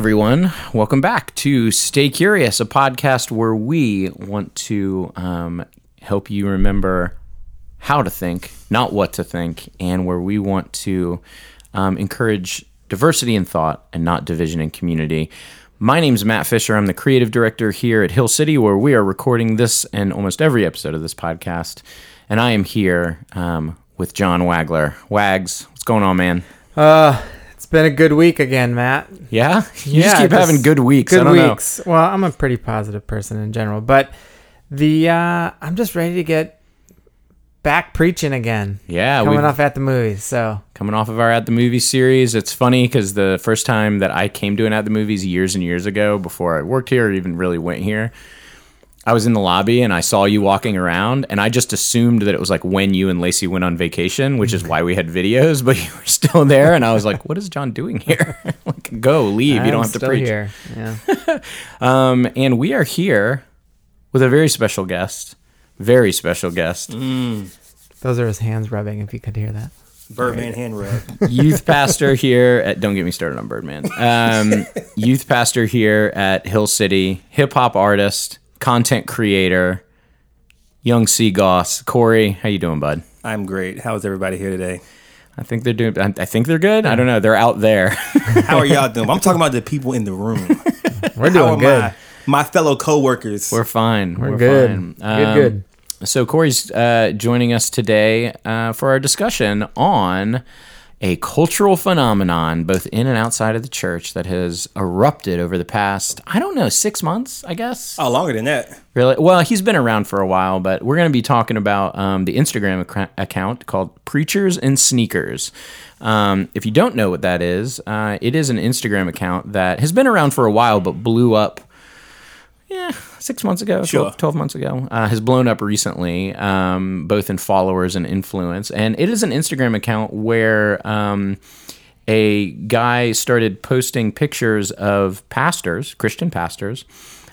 everyone, welcome back to Stay Curious, a podcast where we want to um, help you remember how to think, not what to think, and where we want to um, encourage diversity in thought and not division in community. My name's Matt Fisher. I'm the creative director here at Hill City, where we are recording this and almost every episode of this podcast. And I am here um, with John Wagler. Wags, what's going on, man? Uh, been a good week again, Matt. Yeah, you just Yeah, keep having good weeks. Good I don't weeks. Well, I'm a pretty positive person in general, but the uh, I'm just ready to get back preaching again. Yeah, coming off at the movies. So coming off of our at the movies series. It's funny because the first time that I came to an at the movies years and years ago, before I worked here or even really went here, I was in the lobby and I saw you walking around, and I just assumed that it was like when you and Lacey went on vacation, which is why we had videos. But you were still there, and I was like, "What is John doing here? like, go, leave. you don't I'm have to still preach." Here. Yeah. Um, and we are here with a very special guest, very special guest. Those are his hands rubbing. If you could hear that. Birdman hand rub. youth pastor here at don't get me started on birdman um, youth pastor here at hill city hip-hop artist content creator young sea goss corey how you doing bud I'm great. How's everybody here today? i think they're doing i I think they're good i don't know they're out there How are y'all doing? I'm talking about the people in the room. We're How doing good. my my fellow coworkers? we're fine We're, good. fine. good. Um, Good. So Corey's uh, joining us today uh, for our discussion on a cultural phenomenon, both in and outside of the church, that has erupted over the past, I don't know, six months, I guess. oh, longer than that. Really? Well, he's been around for a while, but we're going to be talking about um, the Instagram ac- account called Preachers and Sneakers. Um, if you don't know what that is, uh, it is an Instagram account that has been around for a while, but blew up. Yeah, six months ago, Sure. 12, 12 months ago, uh, has blown up recently, um, both in followers and influence. And it is an Instagram account where um, a guy started posting pictures of pastors, Christian pastors,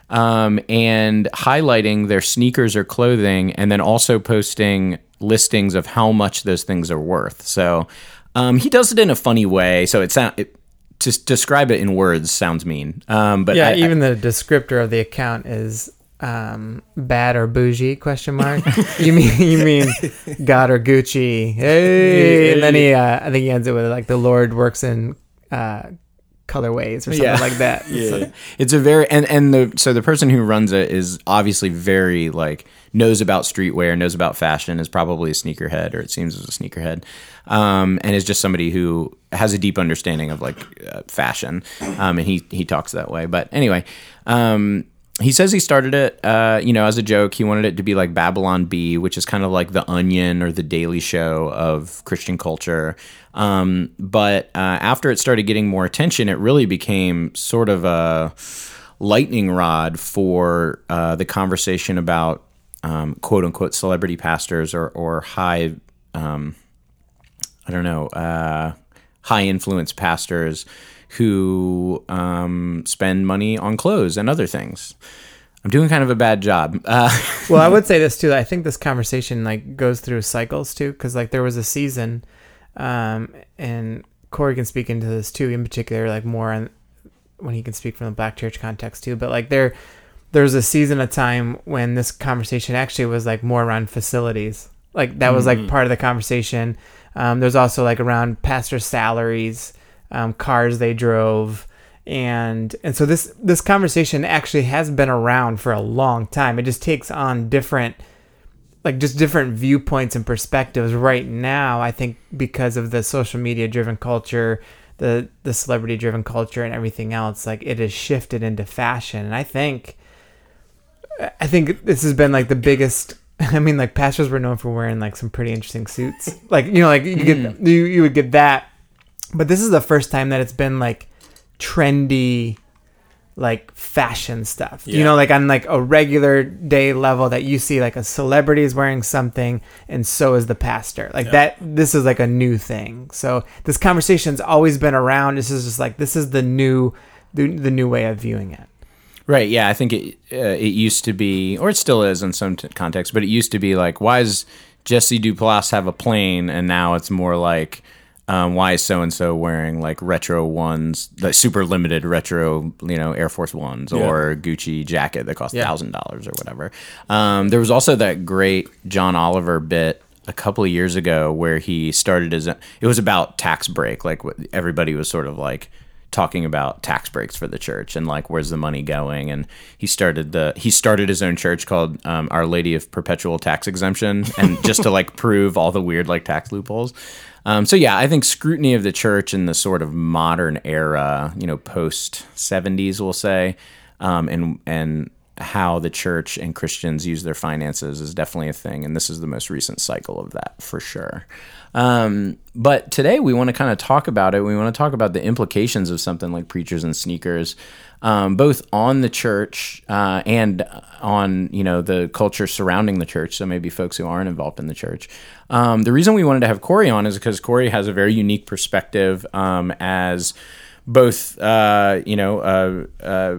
um, and highlighting their sneakers or clothing, and then also posting listings of how much those things are worth. So um, he does it in a funny way. So it sounds. it, to describe it in words sounds mean. Um, but Yeah. I- I- even the descriptor of the account is um, bad or bougie? Question mark. you mean you mean God or Gucci? Hey, and then he uh, I think he ends it with like the Lord works in uh, colorways or something Yeah. like that. Yeah. it's a very and and the so the person who runs it is obviously very like knows about streetwear knows about fashion is probably a sneakerhead or it seems as a sneakerhead um, and is just somebody who has a deep understanding of like uh, fashion um, and he he talks that way but anyway um, he says he started it, uh, you know, as a joke. He wanted it to be like Babylon Bee, which is kind of like the Onion or the Daily Show of Christian culture. Um, but uh, after it started getting more attention, it really became sort of a lightning rod for uh, the conversation about um, quote unquote celebrity pastors or or high, um, I don't know, uh, high influence pastors who um, spend money on clothes and other things. I'm doing kind of a bad job. Uh, well, I would say this too. I think this conversation like goes through cycles too, because like there was a season, um, and Corey can speak into this too, in particular, like more on when he can speak from the Black church context too. But like there, there's a season of time when this conversation actually was like more around facilities. Like that was like part of the conversation. Um, there's also like around pastor salaries, um, cars they drove and and so this this conversation actually has been around for a long time. It just takes on different like just different viewpoints and perspectives. Right now i think because of the social media driven culture the the celebrity driven culture and everything else like it has shifted into fashion. And i think i think this has been like the biggest i mean like pastors were known for wearing like some pretty interesting suits. Like you know like you get mm. you, you would get that. But this is the first time that it's been like trendy like fashion stuff. You know like on like a regular day level that you see like a celebrity is wearing something and so is the pastor. Like that this is like a new thing. So this conversation's always been around. This is just like this is the new the, the new way of viewing it Right. Yeah. I think it uh, it used to be, or it still is in some t- contexts, but it used to be like, why does Jesse Duplantis have a plane? And now it's more like, um, why is so and so wearing like retro ones, the super limited retro, you know, Air Force Ones or Gucci jacket that cost Yeah. thousand dollars or whatever. Um, there was also that great John Oliver bit a couple of years ago where he started his. It was about tax break, like everybody was sort of like talking about tax breaks for the church and like where's the money going? And he started the he started his own church called um, our lady of perpetual tax exemption and just to like prove all the weird like tax loopholes. Um, so yeah i think scrutiny of the church in the sort of modern era you know post 70s we'll say um, and and how the church and christians use their finances is definitely a thing. And this is the most recent cycle of that for sure um, but today we want to kind of talk about it. We want to talk about the implications of something like preachers and sneakers, um, both on the church uh, and on you know the culture surrounding the church. So maybe folks who aren't involved in the church. Um, the reason we wanted to have Corey on is because Corey has a very unique perspective um, as both uh, you know uh, uh,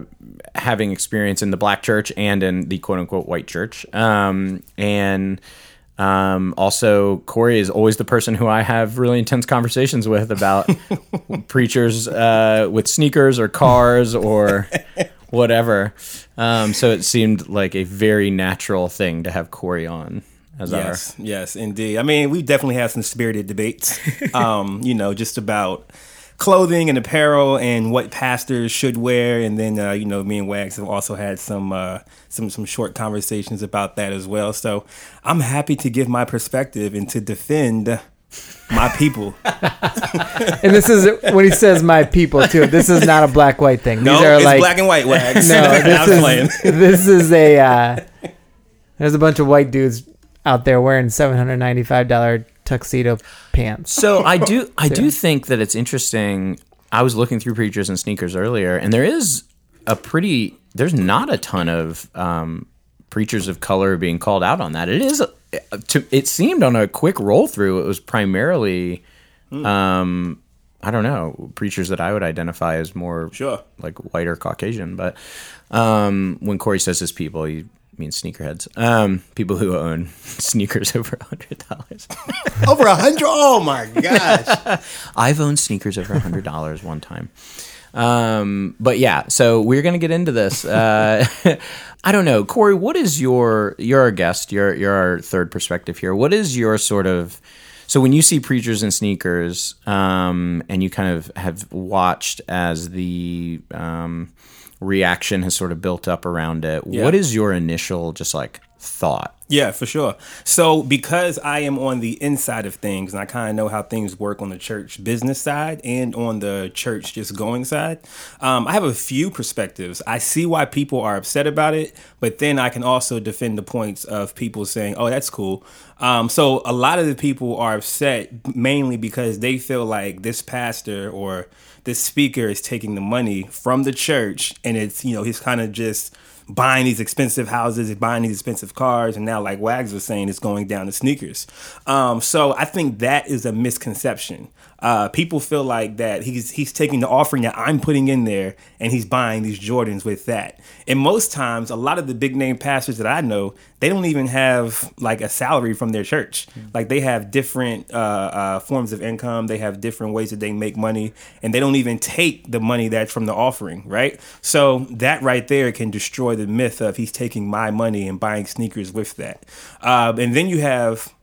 having experience in the black church and in the quote unquote white church, um, and um, also Corey is always the person who I have really intense conversations with about preachers uh, with sneakers or cars or whatever. Um, so it seemed like a very natural thing to have Corey on as Yes, yes, indeed. I mean, we definitely had some spirited debates. um, you know, just about clothing and apparel and what pastors should wear, and then uh, you know, me and Wags have also had some uh, some some short conversations about that as well. So I'm happy to give my perspective and to defend my people. And this is when he says "my people" too. This is not a black white thing. no, These are it's like black and white Wags. no. I was playing. This is this is a. Uh, there's a bunch of white dudes out there wearing seven hundred ninety five dollar tuxedo pants. So I do I do think that it's interesting. I was looking through preachers and sneakers earlier, and there is a pretty there's not a ton of um, preachers of color being called out on that. It is to, it seemed on a quick roll through. It was primarily. Um, I don't know preachers that I would identify as more Sure. like white or Caucasian, but um, when Corey says his people, he means sneakerheads, um, people who own sneakers over a hundred dollars. Over a hundred. Oh my gosh. I've owned sneakers over a hundred dollars one time. Um, but yeah, so we're gonna get into this. Uh, I don't know, Corey. What is your? You're our guest. You're you're our third perspective here. What is your sort of? So when you see preachers in sneakers, um, and you kind of have watched as the um, reaction has sort of built up around it, what is your initial just like thought? Yeah, for sure. So because I am on the inside of things and I kind of know how things work on the church business side and on the church just going side, um, I have a few perspectives. I see why people are upset about it, but then I can also defend the points of people saying, "Oh, that's cool." Um, so a lot of the people are upset mainly because they feel like this pastor or this speaker is taking the money from the church and it's you know he's kind of just buying these expensive houses, buying these expensive cars, and now, like Wags was saying, it's going down to sneakers. Um, so I think that is a misconception. Uh, people feel like that he's he's taking the offering that I'm putting in there, and he's buying these Jordans with that. And most times, a lot of the big name pastors that I know, they don't even have like a salary from their church. Like they have different uh, uh, forms of income. They have different ways that they make money, and they don't even take the money that's from the offering, right? So that right there can destroy the myth of he's taking my money and buying sneakers with that. Um, and then you have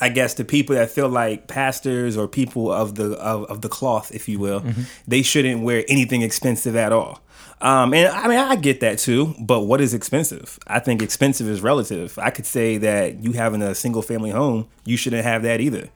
I guess the people that feel like pastors or people of the of, of the cloth, if you will, they shouldn't wear anything expensive at all. Um, and I mean, I get that too, but what is expensive? I think expensive is relative. I could say that you having a single family home, you shouldn't have that either.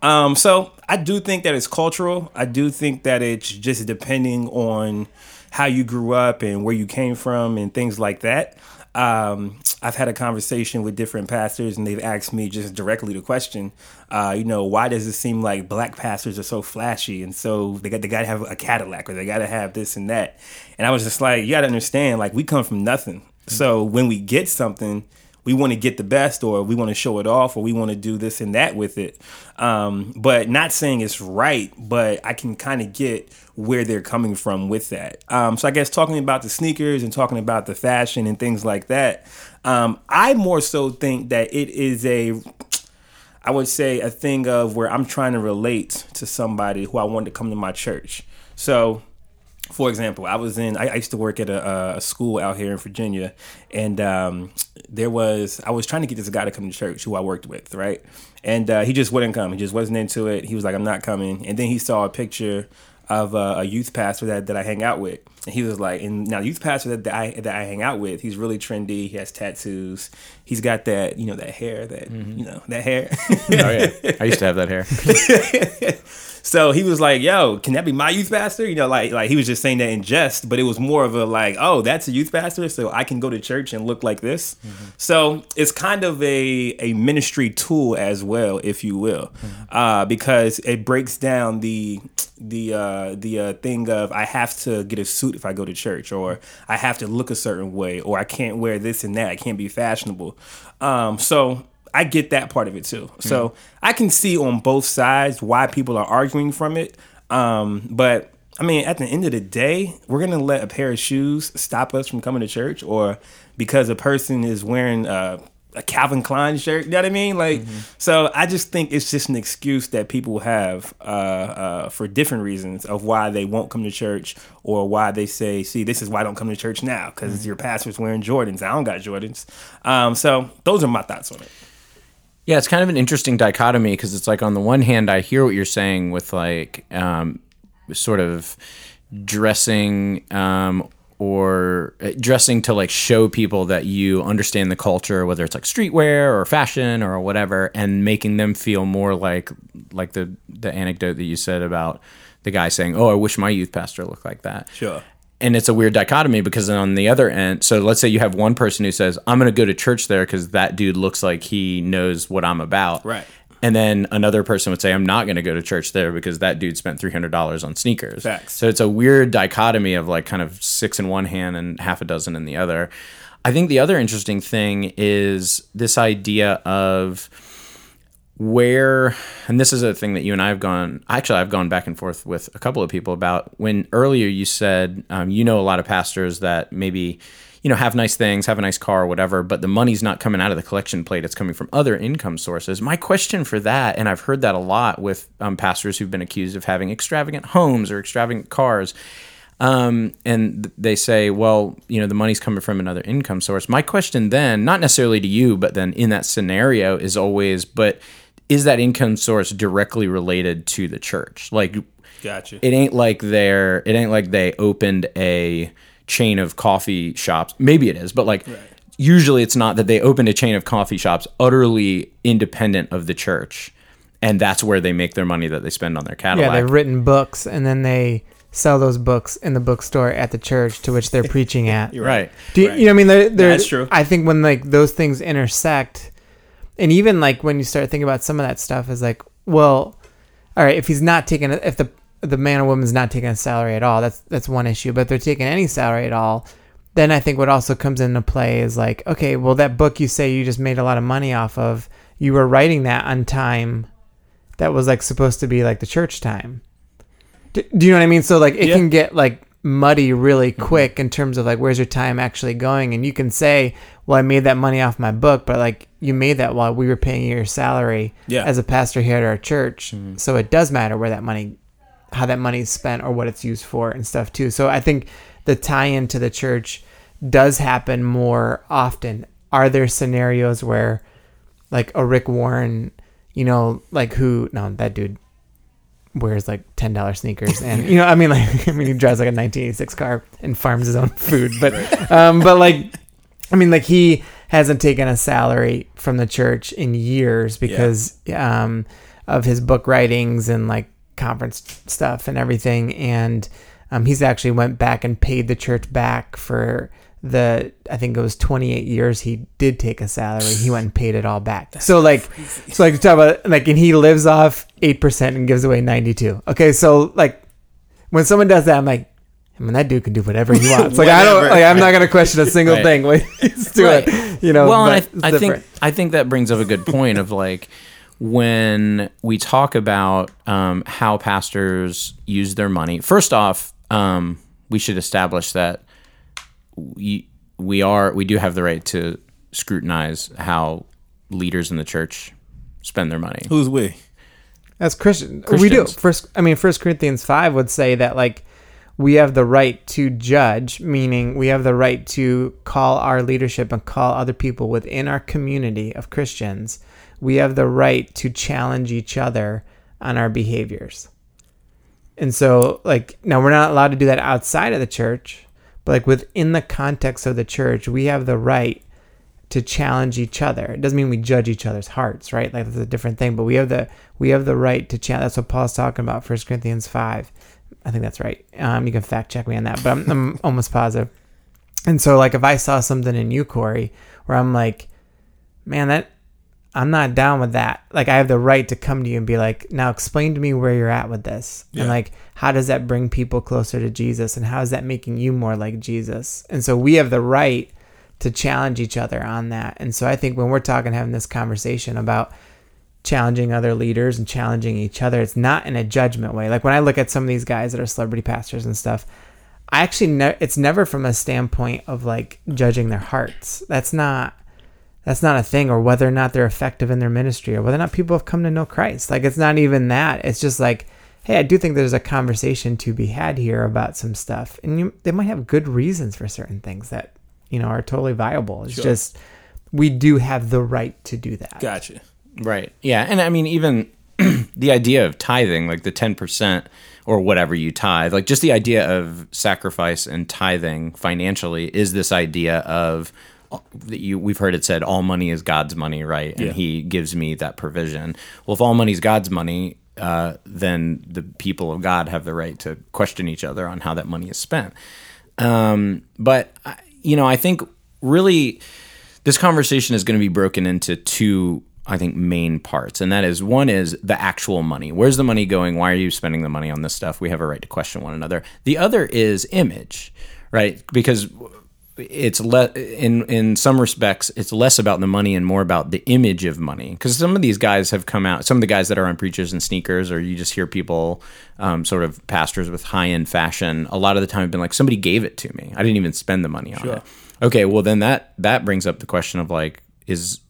Um, so I do think that it's cultural. I do think that it's just depending on how you grew up and where you came from and things like that. Um, I've had a conversation with different pastors, and they've asked me just directly the question, uh, you know, why does it seem like black pastors are so flashy and so they got they got to have a Cadillac or they got to have this and that? And I was just like, you got to understand, like we come from nothing, so when we get something, we want to get the best or we want to show it off or we want to do this and that with it. Um, but not saying it's right, but I can kind of get where they're coming from with that. Um, so I guess talking about the sneakers and talking about the fashion and things like that, um, I more so think that it is a I would say a thing of where I'm trying to relate to somebody who I want to come to my church. So, for example, I was in. I, I used to work at a, a, school out here in Virginia, and um, there was. I was trying to get this guy to come to church who I worked with, right? And uh, he just wouldn't come. He just wasn't into it. He was like, "I'm not coming." And then he saw a picture of uh, a youth pastor that, that I hang out with, and he was like, "And now, youth pastor that, that I that I hang out with, he's really trendy. He has tattoos. He's got that, you know, that hair, that mm-hmm. you know, that hair. oh yeah, I used to have that hair." So he was like, "Yo, can that be my youth pastor?" You know, like like he was just saying that in jest, but it was more of a like, "Oh, that's a youth pastor, so I can go to church and look like this." Mm-hmm. So it's kind of a a ministry tool as well, if you will, mm-hmm. uh, because it breaks down the the uh, the uh, thing of I have to get a suit if I go to church, or I have to look a certain way, or I can't wear this and that. I can't be fashionable. Um, so I get that part of it too. So mm. I can see on both sides why people are arguing from it. Um, but I mean, at the end of the day, we're gonna let a pair of shoes stop us from coming to church, or because a person is wearing a, a Calvin Klein shirt. You know what I mean? Like, mm-hmm. so I just think it's just an excuse that people have uh, uh, for different reasons of why they won't come to church, or why they say, "See, this is why I don't come to church now because mm-hmm. your pastor's wearing Jordans. I don't got Jordans." Um, so those are my thoughts on it. Yeah, it's kind of an interesting dichotomy because it's like on the one hand, I hear what you're saying with like um, sort of dressing um, or uh, dressing to like show people that you understand the culture, whether it's like streetwear or fashion or whatever, and making them feel more like like the the anecdote that you said about the guy saying, "Oh, I wish my youth pastor looked like that." Sure and it's a weird dichotomy because on the other end, so let's say you have one person who says, "I'm going to go to church there because that dude looks like he knows what I'm about," right? And then another person would say, "I'm not going to go to church there because that dude spent three hundred dollars on sneakers." Facts. So it's a weird dichotomy of like kind of six in one hand and half a dozen in the other. I think the other interesting thing is this idea of where and this is a thing that you and I have gone actually I've gone back and forth with a couple of people about when earlier you said um, you know a lot of pastors that maybe you know have nice things have a nice car or whatever but the money's not coming out of the collection plate it's coming from other income sources my question for that and I've heard that a lot with um, pastors who've been accused of having extravagant homes or extravagant cars um, and they say, well, you know, the money's coming from another income source. My question then, not necessarily to you, but then in that scenario is always, but is that income source directly related to the church? Like, gotcha. It ain't like they're it ain't like they opened a chain of coffee shops. Maybe it is, but like. Right. Usually, it's not that they opened a chain of coffee shops utterly independent of the church, and that's where they make their money that they spend on their Cadillac. Yeah, they've written books, and then they sell those books in the bookstore at the church to which they're preaching at. right. Do you, right. you know what I mean? They're, they're, That's true. I think when like those things intersect, and even like when you start thinking about some of that stuff is like well all right if he's not taking if the the man or woman's not taking a salary at all that's that's one issue but they're taking any salary at all then i think what also comes into play is like okay well that book you say you just made a lot of money off of you were writing that on time that was like supposed to be like the church time do, do you know what i mean so like it yeah. can get like muddy really mm-hmm. quick mm-hmm. in terms of like where's your time actually going and you can say well i made that money off my book but like you made that while we were paying your salary yeah. as a pastor here at our church mm-hmm. so it does matter where that money how that money is spent or what it's used for and stuff too so i think the tie-in to the church does happen more often are there scenarios where like a rick warren you know like who no that dude wears like ten dollar sneakers, and you know, I mean, like, I mean, he drives like a 1986 car and farms his own food, but, um, but like, I mean, like he hasn't taken a salary from the church in years because yeah. um, of his book writings and like conference stuff and everything, and um, he's actually went back and paid the church back for the I think it was 28 years he did take a salary. He went and paid it all back. That's so like crazy. so like talk about like and he lives off 8% and gives away 92. Okay, so like when someone does that I'm like I mean that dude can do whatever he wants. Like I don't like I'm not going to question a single right. thing when he's doing right. you know. Well, I, I think I think that brings up a good point of like when we talk about um, how pastors use their money. First off, um, we should establish that we we are we do have the right to scrutinize how leaders in the church spend their money. Who's we? As Christian, we do. Christians. First, I mean, First Corinthians five would say that like we have the right to judge, meaning we have the right to call our leadership and call other people within our community of Christians. We have the right to challenge each other on our behaviors. And so, like, now we're not allowed to do that outside of the church, but like within the context of the church, we have the right to challenge each other. It doesn't mean we judge each other's hearts, right? Like that's a different thing. But we have the we have the right to challenge. That's what Paul's talking about. First Corinthians five, I think that's right. Um, you can fact check me on that, but I'm, I'm almost positive. And so, like, if I saw something in you, Corey, where I'm like, man, that I'm not down with that. Like, I have the right to come to you and be like, now explain to me where you're at with this, Yeah. and like, how does that bring people closer to Jesus, and how is that making you more like Jesus? And so, we have the right to challenge each other on that. And so I think when we're talking having this conversation about challenging other leaders and challenging each other, it's not in a judgment way. Like when I look at some of these guys that are celebrity pastors and stuff, I actually ne- it's never from a standpoint of like judging their hearts. That's not that's not a thing or whether or not they're effective in their ministry or whether or not people have come to know Christ. Like it's not even that. It's just like hey, I do think there's a conversation to be had here about some stuff. And you, they might have good reasons for certain things that, you know, are totally viable. It's Sure. just we do have the right to do that. Gotcha. Right. Yeah. And I mean, even the idea of tithing, like the 10% or whatever you tithe, like just the idea of sacrifice and tithing financially is this idea of that you we've heard it said all money is God's money, right? And Yeah. he gives me that provision. Well, if all money is God's money, uh, then the people of God have the right to question each other on how that money is spent. Um, but you know, I think really this conversation is going to be broken into two i think main parts and that is one is the actual money. Where's the money going? Why are you spending the money on this stuff? We have a right to question one another. The other is image right? Because it's le- in in some respects it's less about the money and more about the image of money. Because some of these guys have come out some of the guys that are on preachers and sneakers or you just hear people um, sort of pastors with high end fashion a lot of the time have been like somebody gave it to me. I didn't even spend the money on Sure. it. Okay well then that that brings up the question of like is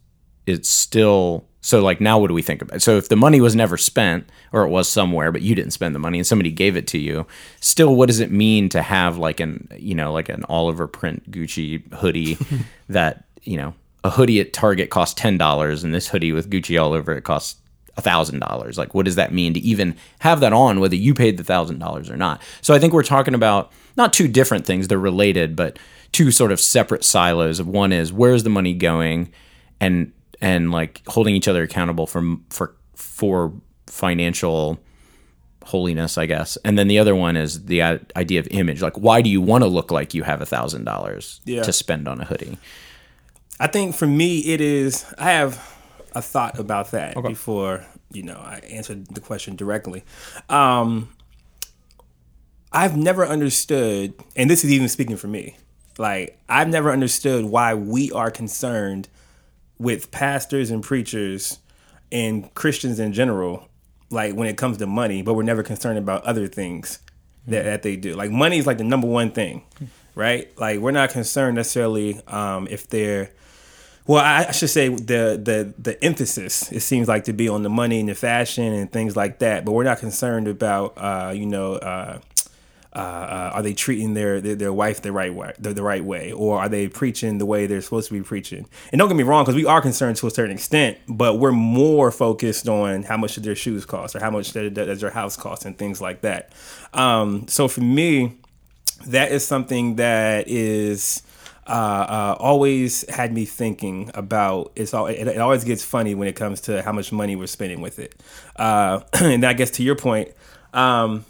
it's still so like now what do we think about it? so if the money was never spent or it was somewhere but you didn't spend the money and somebody gave it to you still what does it mean to have like an you know like an all-over print gucci hoodie that you know a hoodie at target costs $10 and this hoodie with gucci all over it costs thousand dollars like what does that mean to even have that on whether you paid the thousand dollars or not so i think we're talking about not two different things they're related but two sort of separate silos of one is where's the money going and and like holding each other accountable for for for financial holiness i guess and then the other one is the idea of image like why do you want to look like you have a thousand dollars to spend on a hoodie I think for me, it is. I have a thought about that before you know I answered the question directly. Um, I've never understood, and this is even speaking for me. Like I've never understood why we are concerned with pastors and preachers and Christians in general, like when it comes to money, but we're never concerned about other things that, that they do. Like money is like the number one thing, right? Like we're not concerned necessarily um, if they're well, I, should say the the the emphasis it seems like to be on the money and the fashion and things like that, but we're not concerned about uh, you know uh, uh, are they treating their, their their wife the right way the, the right way or are they preaching the way they're supposed to be preaching? And don't get me wrong, because we are concerned to a certain extent, but we're more focused on how much their shoes cost or how much does does their house cost and things like that. Um, so for me, that is something that is uh, uh, always had me thinking about. It's all it, it always gets funny when it comes to how much money we're spending with it. Uh, and I guess to your point, um,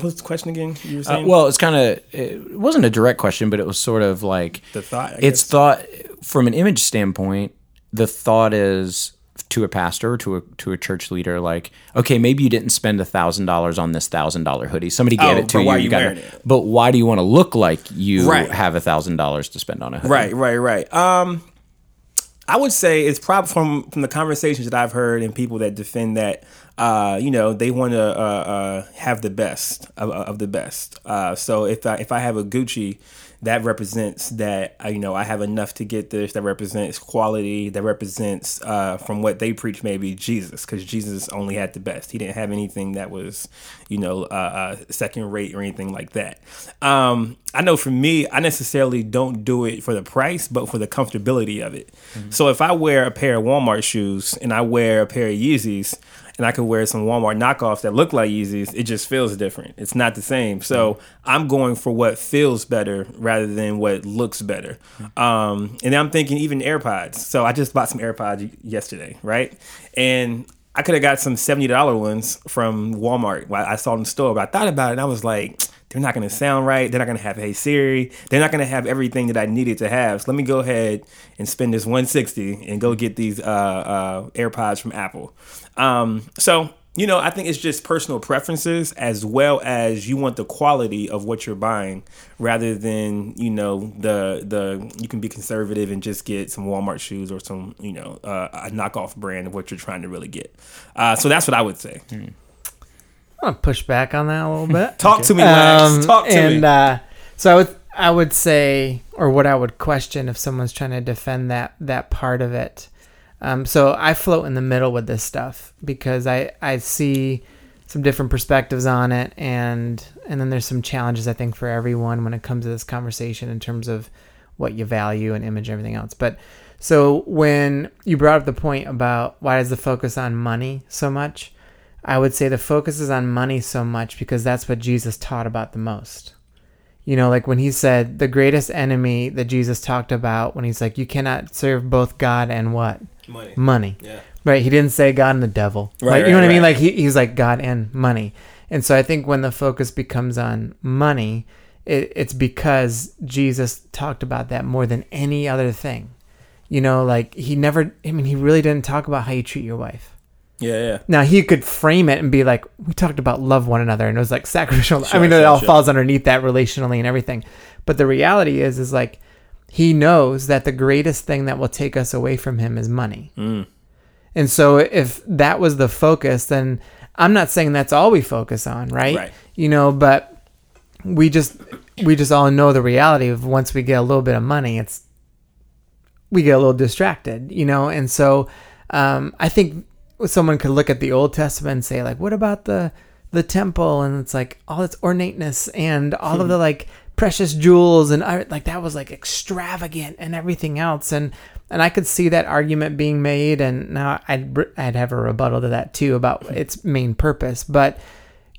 what's the question again? You were Uh, saying well, it's kind of it wasn't a direct question, but it was sort of like the thought. I it's guess. thought from an image standpoint. The thought is to a pastor or to a to a church leader, like, okay, maybe you didn't spend a thousand dollars on this thousand dollar hoodie. Somebody gave Oh, it to you. why you you gotta- it? But why do you want to look like you Right. have a thousand dollars to spend on a hoodie? Right, right, right. Um, I would say it's probably from from the conversations that I've heard and people that defend that uh, you know, they want to uh, uh, have the best of, of the best. Uh, so if I, if I have a Gucci, that represents that uh, you know I have enough to get this. That represents quality. That represents uh, from what they preach maybe Jesus, because Jesus only had the best. He didn't have anything that was you know uh, uh, second rate or anything like that. Um, I know for me, I necessarily don't do it for the price, but for the comfortability of it. Mm-hmm. So if I wear a pair of Walmart shoes and I wear a pair of Yeezys, and I could wear some Walmart knockoffs that look like Yeezys, it just feels different. It's not the same. So I'm going for what feels better rather than what looks better. Um, and I'm thinking even AirPods. So I just bought some AirPods yesterday, right? And I could have got some seventy dollar ones from Walmart. I saw in the store, but I thought about it and I was like, they're not going to sound right. They're not going to have Hey Siri. They're not going to have everything that I needed to have. So let me go ahead and spend this 160 and go get these uh, uh, AirPods from Apple. Um, so you know, I think it's just personal preferences as well as you want the quality of what you're buying rather than, you know, the the you can be conservative and just get some Walmart shoes or some, you know, uh, a knockoff brand of what you're trying to really get. Uh, so that's what I would say. Hmm. I want to push back on that a little bit. Talk okay. to me, Max. Um, Talk to and, me. Uh, so I would I would say, or what I would question if someone's trying to defend that that part of it um, so I float in the middle with this stuff because I, I see some different perspectives on it and and then there's some challenges I think for everyone when it comes to this conversation in terms of what you value and image and everything else. But so when you brought up the point about why is the focus on money so much, I would say the focus is on money so much because that's what Jesus taught about the most. You know, like when he said the greatest enemy that Jesus talked about when he's like, you cannot serve both God and what? Money. Money. Yeah. Right. He didn't say God and the devil. Right. Like, you know what right. I mean? Like he, he's like God and money. And so I think when the focus becomes on money, it, it's because Jesus talked about that more than any other thing. You know, like he never, I mean, he really didn't talk about how you treat your wife. Yeah, yeah. Now he could frame it and be like, we talked about love one another, and it was like sacrificial. Sure, I mean, sure, it all sure. falls underneath that relationally and everything. But the reality is, is like he knows that the greatest thing that will take us away from him is money. Mm. And so if that was the focus, then I'm not saying that's all we focus on, right? Right. You know, but we just we just all know the reality of once we get a little bit of money, it's we get a little distracted, you know, and so um, I think someone could look at the Old Testament and say like, what about the the temple? And it's like all its ornateness and all of hmm. the like precious jewels and I- like that was like extravagant and everything else. And and I could see that argument being made. And now I'd I'd have a rebuttal to that too about its main purpose. But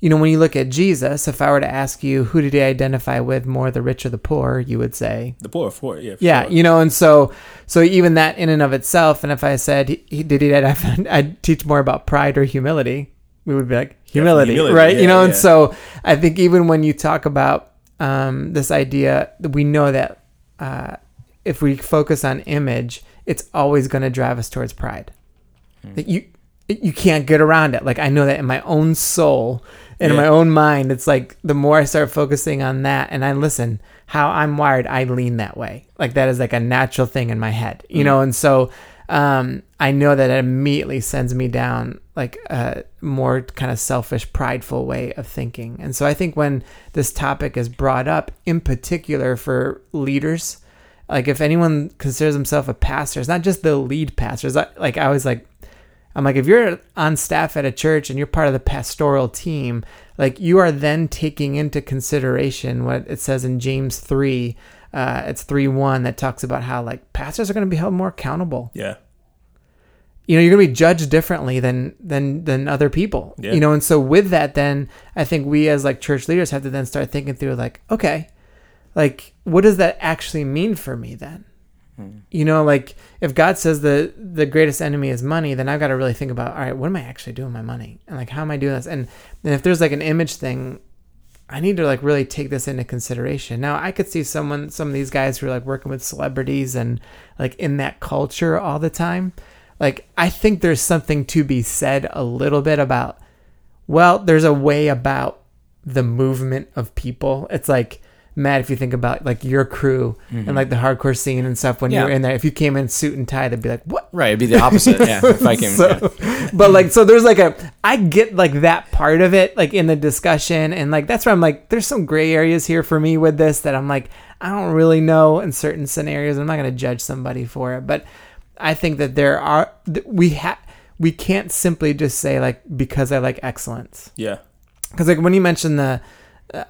you know when you look at Jesus if I were to ask you who did he identify with more the rich or the poor you would say The poor, poor, yeah. for yeah sure. you know and so so even that in and of itself and if I said he, did he I'd, I'd teach more about pride or humility. We would be like humility, humility, right? Yeah, you know and so I think even when you talk about um, this idea we know that uh, if we focus on image it's always going to drive us towards pride. That you you can't get around it. Like I know that in my own soul and in my own mind it's like the more I start focusing on that and I listen how I'm wired I lean that way like that is like a natural thing in my head you know and so um, I know that it immediately sends me down like a more kind of selfish, prideful way of thinking. And so I think when this topic is brought up, in particular for leaders, like if anyone considers himself a pastor, it's not just the lead pastors. I- Like I was like, I'm like, if you're on staff at a church and you're part of the pastoral team, like you are then taking into consideration what it says in James 3, uh, it's 3 1 that talks about how like pastors are going to be held more accountable Yeah. you know you're going to be judged differently than than than other people Yeah. you know and so with that then i think we as like church leaders have to then start thinking through like okay like what does that actually mean for me then Hmm. you know like if god says the the greatest enemy is money then i've got to really think about all right what am i actually doing with my money and like how am i doing this and, and if there's like an image thing I need to like really take this into consideration. Now I could see someone, some of these guys who are like working with celebrities and like in that culture all the time. Like I think there's something to be said a little bit about. Well, there's a way about the movement of people. It's like Matt, if you think about like your crew and like the hardcore scene and stuff when Mm-hmm. Yeah. you're in there, if you came in suit and tie, they'd be like, "What?" Right, it'd be the opposite. Yeah, if I came. so, but like, so there's like a, I get like that part of it, like in the discussion, and like that's where I'm like, there's some gray areas here for me with this that I'm like, I don't really know in certain scenarios. I'm not gonna judge somebody for it, but I think that there are we have we can't simply just say like because I like excellence Yeah. because like when you mentioned the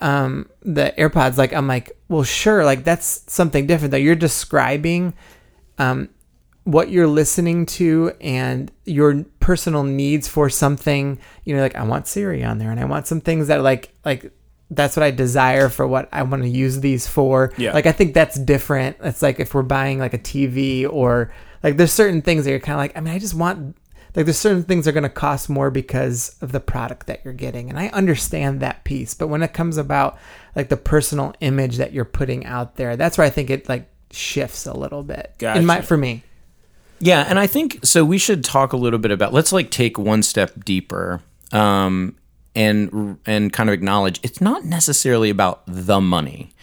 um the AirPods, like I'm like, well, sure, like that's something different that you're describing um what you're listening to and your personal needs for something. You know, like I want Siri on there, and I want some things that like like that's what I desire for what I want to use these for. Yeah. Like I think that's different. It's like if we're buying like a TV or like there's certain things that you're kind of like, I mean, I just want like there's certain things that are going to cost more because of the product that you're getting. And I understand that piece. But when it comes about like the personal image that you're putting out there, that's where I think it like shifts a little bit. In my Gotcha. for me. Yeah, and I think so. We should talk a little bit about. Let's like take one step deeper, um, and and kind of acknowledge it's not necessarily about the money.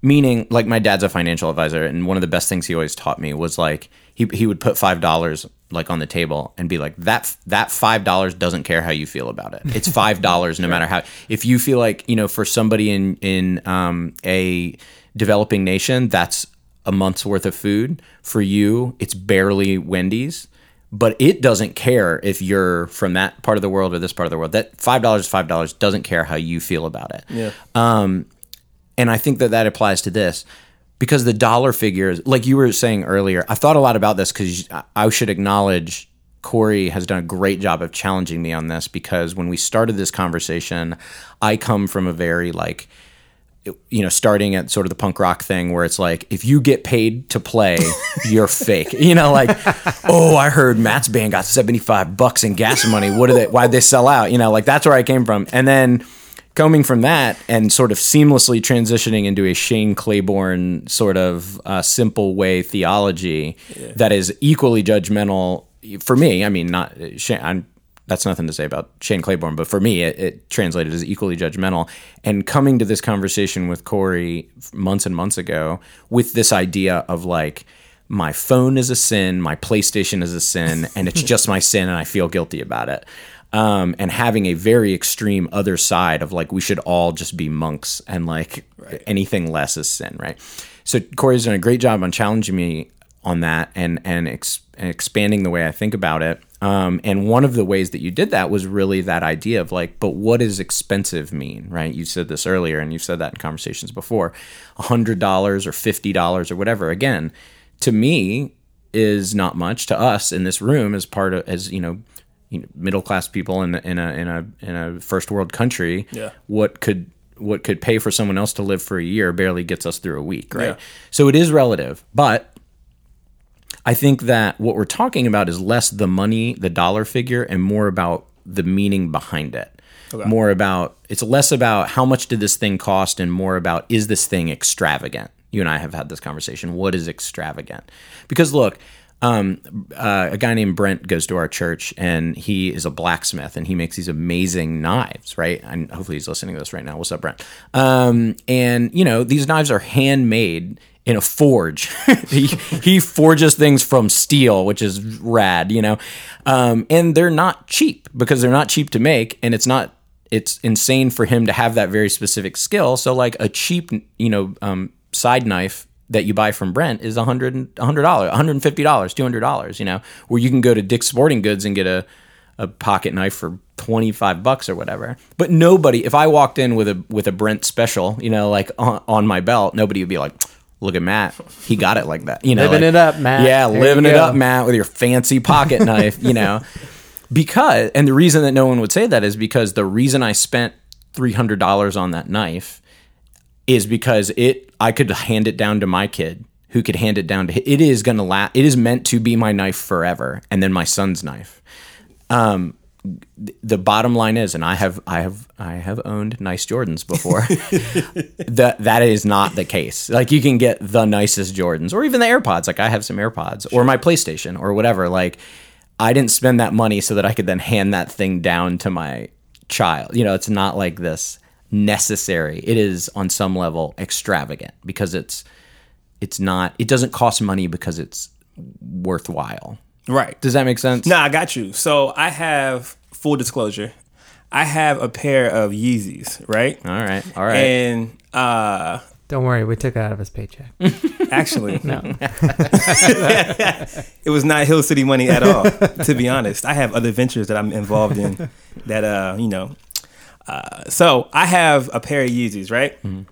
Meaning, like my dad's a financial advisor, and one of the best things he always taught me was like he he would put five dollars like on the table and be like that that five dollars doesn't care how you feel about it. It's five dollars no matter how. If you feel like you know, for somebody in in um, a developing nation, that's a month's worth of food. For you, it's barely Wendy's, but it doesn't care if you're from that part of the world or this part of the world. That five dollars, five dollars doesn't care how you feel about it. Yeah. Um, and I think that that applies to this because the dollar figures, like you were saying earlier, I thought a lot about this because I should acknowledge Corey has done a great job of challenging me on this because when we started this conversation, I come from a very like, you know, starting at sort of the punk rock thing where it's like, if you get paid to play, you're fake. You know, like, oh, I heard Matt's band got 75 bucks in gas money. What did they, why'd they sell out? You know, like that's where I came from. And then coming from that and sort of seamlessly transitioning into a Shane Claiborne sort of uh, simple way theology that is equally judgmental for me. I mean, not Shane, I'm, that's nothing to say about Shane Claiborne, but for me, it, it translated as equally judgmental. And coming to this conversation with Corey months and months ago with this idea of like, my phone is a sin, my PlayStation is a sin, and it's just my sin, and I feel guilty about it. Um, and having a very extreme other side of like we should all just be monks and like anything less is sin, right? So Corey's done a great job on challenging me on that and and, ex- and expanding the way I think about it. Um, and one of the ways that you did that was really that idea of like, but what does expensive mean, right? You said this earlier, and you've said that in conversations before. hundred dollars or fifty dollars or whatever. Again, to me, is not much. To us in this room, as part of as you know, you know middle class people in in a in a in a first world country, Yeah. what could what could pay for someone else to live for a year barely gets us through a week, right? Yeah. So it is relative, but I think that what we're talking about is less the money, the dollar figure, and more about the meaning behind it. More about it's less about how much did this thing cost, and more about is this thing extravagant. You and I have had this conversation. What is extravagant? Because look, um, uh, a guy named Brent goes to our church, and he is a blacksmith, and he makes these amazing knives. Right, and hopefully he's listening to this right now. What's up, Brent? Um, and you know these knives are handmade in a forge. he, he forges things from steel, which is rad, you know. Um, and they're not cheap because they're not cheap to make, and it's not. It's insane for him to have that very specific skill. So, like a cheap, you know, um, side knife that you buy from Brent is a hundred, a hundred dollars, one hundred and fifty dollars, two hundred dollars. You know, where you can go to Dick's Sporting Goods and get a a pocket knife for 25 bucks or whatever. But nobody, if I walked in with a with a Brent special, you know, like on, on my belt, nobody would be like, "Look at Matt. He got it like that." You know, Living like- it up, Matt. Yeah, There living it up, Matt, with your fancy pocket knife, you know. Because and the reason that no one would say that is because the reason I spent $300 on that knife is because it I could hand it down to my kid who could hand it down to it is going to last it is meant to be my knife forever and then my son's knife. Um the bottom line is and I have I have I have owned nice Jordans before that that is not the case. Like you can get the nicest Jordans or even the AirPods like I have some AirPods or my PlayStation or whatever like I didn't spend that money so that I could then hand that thing down to my child. You know it's not like this necessary. It is on some level extravagant because it's it's not it doesn't cost money because it's worthwhile. Right. Does that make sense? No, I got you. So I have full disclosure. I have a pair of Yeezys, right? All right. All right. And uh Don't worry, we took it out of his paycheck. actually No. it was not Hill City money at all, to be honest. I have other ventures that I'm involved in that uh, you know. Uh, so I have a pair of Yeezys, right? Mm-hmm.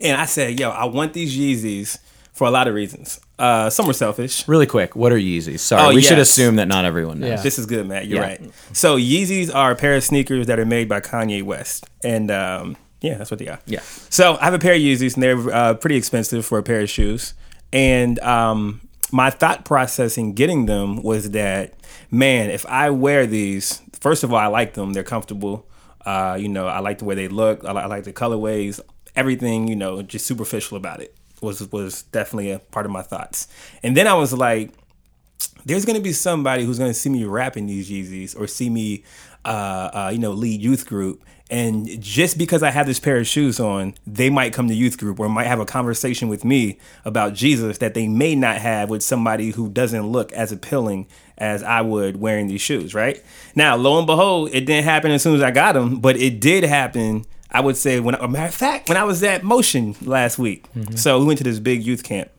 And I said, yo, I want these Yeezys for a lot of reasons. Uh, some were selfish. really quick, what are Yeezys? Sorry, Oh, we should assume that not everyone knows. Yeah. This is good, Matt. You're Yeah. right. So Yeezys are a pair of sneakers that are made by Kanye West, and um, yeah, that's what they are. Yeah. So I have a pair of Yeezys, and they're uh, pretty expensive for a pair of shoes. And um, my thought process in getting them was that, man, if I wear these, first of all, I like them. They're comfortable. Uh, you know, I like the way they look. I, I like the colorways. Everything, you know, just superficial about it was was definitely a part of my thoughts. And then I was like, there's gonna be somebody who's gonna see me rapping these Yeezys or see me, uh, uh, you know, lead youth group, and just because I have this pair of shoes on, they might come to youth group or might have a conversation with me about Jesus that they may not have with somebody who doesn't look as appealing as I would wearing these shoes. Right now, lo and behold, it didn't happen as soon as I got them, but it did happen. I would say when, a matter of fact, when I was at Motion last week, so we went to this big youth camp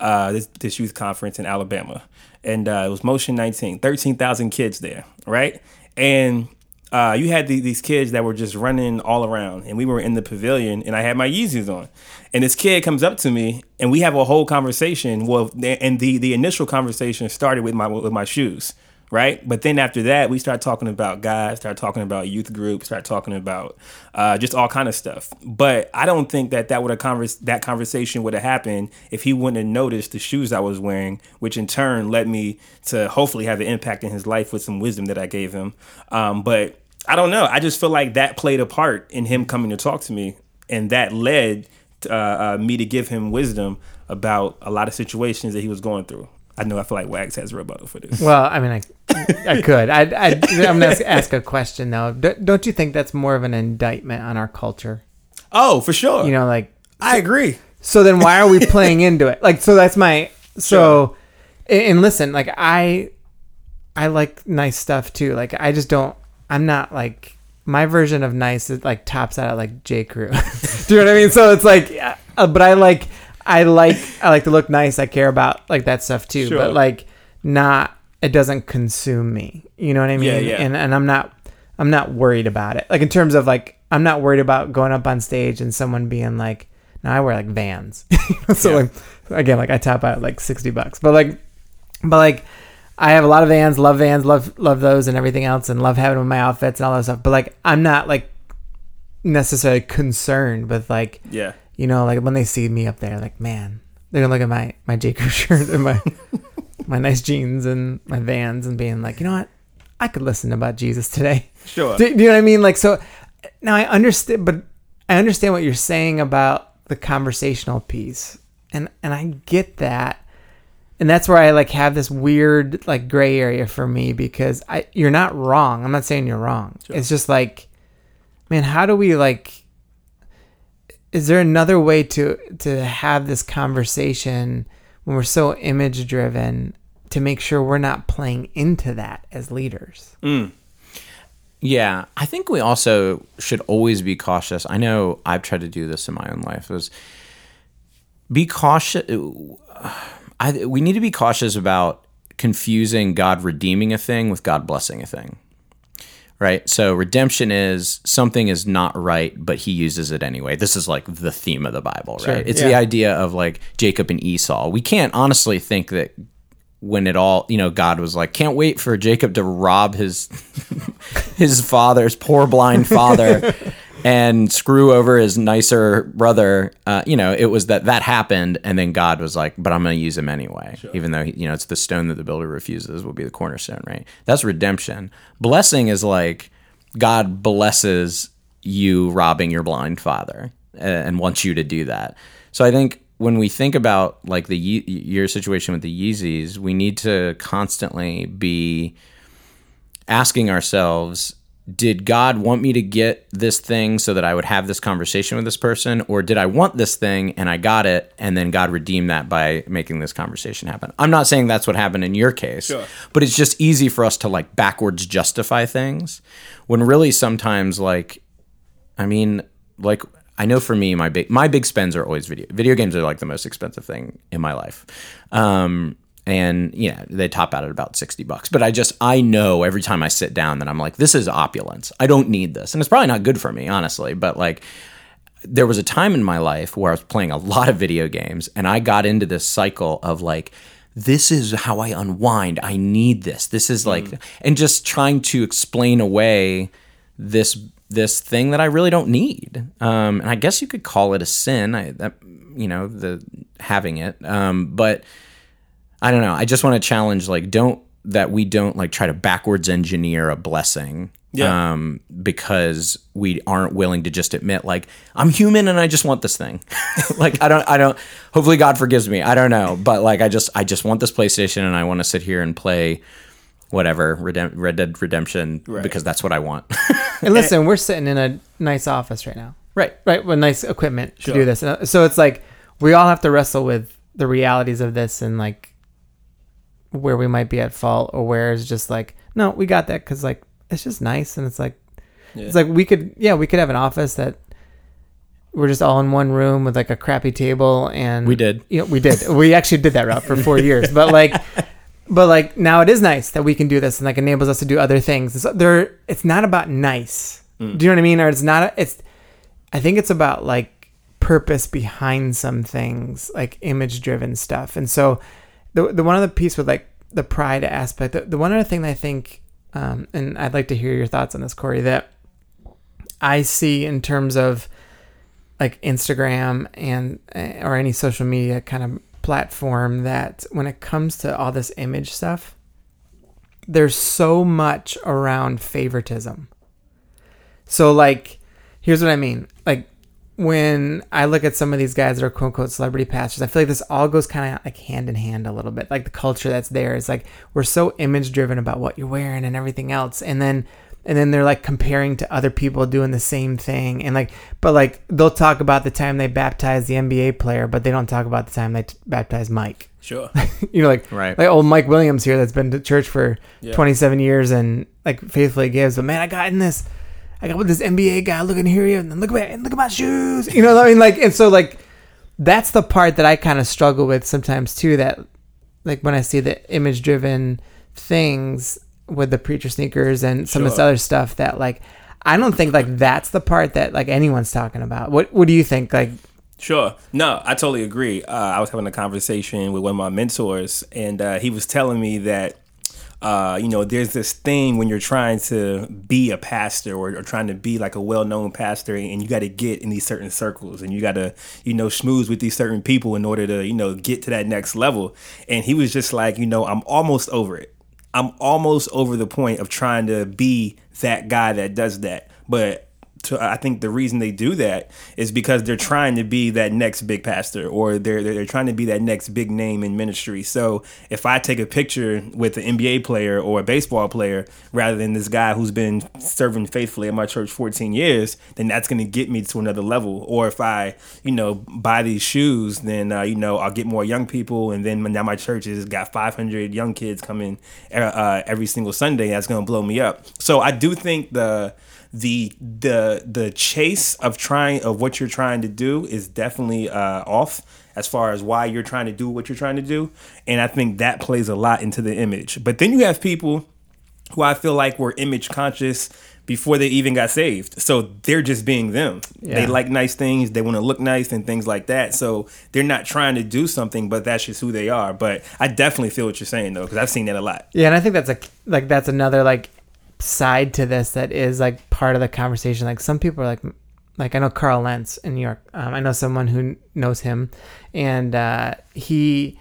uh, this, this youth conference in Alabama. And uh, it was Motion 19, 13,000 kids there, right? And uh, you had the, these kids that were just running all around. And we were in the pavilion, and I had my Yeezys on. And this kid comes up to me, and we have a whole conversation. Well, and the, the initial conversation started with my, with my shoes. Right, but then after that, we start talking about guys, start talking about youth groups, start talking about uh, just all kind of stuff. But I don't think that that would have convers- that conversation would have happened if he wouldn't have noticed the shoes I was wearing, which in turn led me to hopefully have an impact in his life with some wisdom that I gave him. Um, but I don't know. I just feel like that played a part in him coming to talk to me, and that led uh, uh, me to give him wisdom about a lot of situations that he was going through. I know I feel like Wags has a rebuttal for this. Well, I mean, I, I could. I, I, I'm going to ask a question though. D- Don't you think that's more of an indictment on our culture? Oh, for sure. You know, like I agree. So then why are we playing into it? Like so that's my so and and listen, like I I like nice stuff too. Like I just don't I'm not like my version of nice is like tops out at like J Crew. Do you know what I mean? So it's like uh, but I like I like I like to look nice. I care about like that stuff too. Sure. But like not it doesn't consume me. You know what I mean? Yeah, yeah. And and I'm not I'm not worried about it. Like in terms of like I'm not worried about going up on stage and someone being like, "No, I wear like Vans." so Yeah. like again, like I top out at like sixty bucks, but like, but like I have a lot of Vans, love Vans, love love those and everything else, and love having them in my outfits and all that stuff. But like I'm not like necessarily concerned with like Yeah. you know like when they see me up there, like man, they're gonna look at my my J Crew shirt and my my nice jeans and my Vans and being like, you know what, I could listen about Jesus today. Sure. Do, do you know what I mean? Like, so now I understand, but I understand what you're saying about the conversational piece, and and I get that, and that's where I like have this weird like gray area for me because I you're not wrong. I'm not saying you're wrong. It's just like, man, how do we like? Is there another way to to have this conversation when we're so image driven to make sure we're not playing into that as leaders? Mm. Yeah, I think we also should always be cautious. I know I've tried to do this in my own life. Was be cautious. I, we need to be cautious about confusing God redeeming a thing with God blessing a thing. Right? So redemption is something is not right, but he uses it anyway. This is like the theme of the Bible, right? It's the idea of like Jacob and Esau. We can't honestly think that when it all, you know, God was like, can't wait for Jacob to rob his his father's poor blind father and screw over his nicer brother. Uh, you know, it was that that happened, and then God was like, "But I'm going to use him anyway, even though he, you know it's the stone that the builder refuses will be the cornerstone." Right? That's redemption. Blessing is like God blesses you robbing your blind father uh, and wants you to do that. So I think when we think about like the your situation with the Yeezys, we need to constantly be asking ourselves did God want me to get this thing so that I would have this conversation with this person? Or did I want this thing and I got it and then God redeemed that by making this conversation happen? I'm not saying that's what happened in your case, Sure. but it's just easy for us to like backwards justify things when really sometimes, like, I mean, like, I know for me, my big my big spends are always video. Video games are like the most expensive thing in my life. Um, and yeah, they top out at about 60 bucks. But I just, I know every time I sit down that I'm like, this is opulence. I don't need this. And it's probably not good for me, honestly. But like, there was a time in my life where I was playing a lot of video games and I got into this cycle of like, this is how I unwind. I need this. This is like, and just trying to explain away this this thing that I really don't need. Um, and I guess you could call it a sin. I, that you know the having it. Um, but I don't know. I just want to challenge like don't that we don't like try to backwards engineer a blessing. Yeah. Um, because we aren't willing to just admit like I'm human and I just want this thing. like I don't I don't hopefully God forgives me. I don't know, but like I just I just want this PlayStation and I want to sit here and play whatever Redem- Red Dead Redemption because that's what I want. And listen, we're sitting in a nice office right now. right. right with nice equipment to do this uh, so it's like we all have to wrestle with the realities of this and like where we might be at fault or where it's just like no we got that. Because like it's just nice and it's like it's like we could yeah we could have an office that we're just all in one room with like a crappy table and We did. you know, we did. We actually did that route for four years. But like but like now it is nice that we can do this and like enables us to do other things. It's, there it's not about nice. Mm. Do you know what i mean? Or it's not it's i think it's about like purpose behind some things like image driven stuff. And so the, the one other piece with like the pride aspect the, the one other thing that i think um, and i'd like to hear your thoughts on this corey that i see in terms of like Instagram and uh, or any social media kind of platform that when it comes to all this image stuff, there's so much around favoritism. So like, here's what I mean. Like when I look at some of these guys that are quote unquote celebrity pastors, I feel like this all goes kind of like hand in hand a little bit. Like the culture that's there is like we're so image driven about what you're wearing and everything else, and then and then they're like comparing to other people doing the same thing, and like but like they'll talk about the time they baptized the NBA player, but they don't talk about the time they t- baptized Mike Sure. you know, like Right. like old Mike Williams here that's been to church for Yeah. 27 years and like faithfully gives. But man, I got in this, I got with this NBA guy. looking here and then look at and look at my shoes. You know what I mean? Like, and so like that's the part that I kind of struggle with sometimes too. That like when I see the image driven things with the preacher sneakers and some of this other stuff that like I don't think like that's the part that like anyone's talking about. What what do you think? Like Sure. No, I totally agree. Uh, I was having a conversation with one of my mentors, and uh, he was telling me that, uh, you know, there's this thing when you're trying to be a pastor or, or trying to be like a well known pastor, and you got to get in these certain circles, and you got to, you know, schmooze with these certain people in order to, you know, get to that next level. And he was just like, you know, I'm almost over it. I'm almost over the point of trying to be that guy that does that. But to, I think the reason they do that is because they're trying to be that next big pastor or they're, they're, trying to be that next big name in ministry. So if I take a picture with an NBA player or a baseball player rather than this guy who's been serving faithfully at my church 14 years, then that's going to get me to another level. Or if I, you know, buy these shoes, then, uh, you know, I'll get more young people. And then now my church has got 500 young kids coming uh, every single Sunday. That's going to blow me up. So I do think the, the the the chase of trying of what you're trying to do is definitely uh, off as far as why you're trying to do what you're trying to do. And i think that plays a lot into the image. But then you have people who i feel like were image conscious before they even got saved. So they're just being them. They like nice things. They want to look nice and things like that. So they're not trying to do something but that's just who they are. But i definitely feel what you're saying though because i've seen that a lot. Yeah, and I think that's a like that's another like side to this that is like part of the conversation. Like some people are like, like I know Carl Lentz in New York. Um, I know someone who knows him, and uh, he,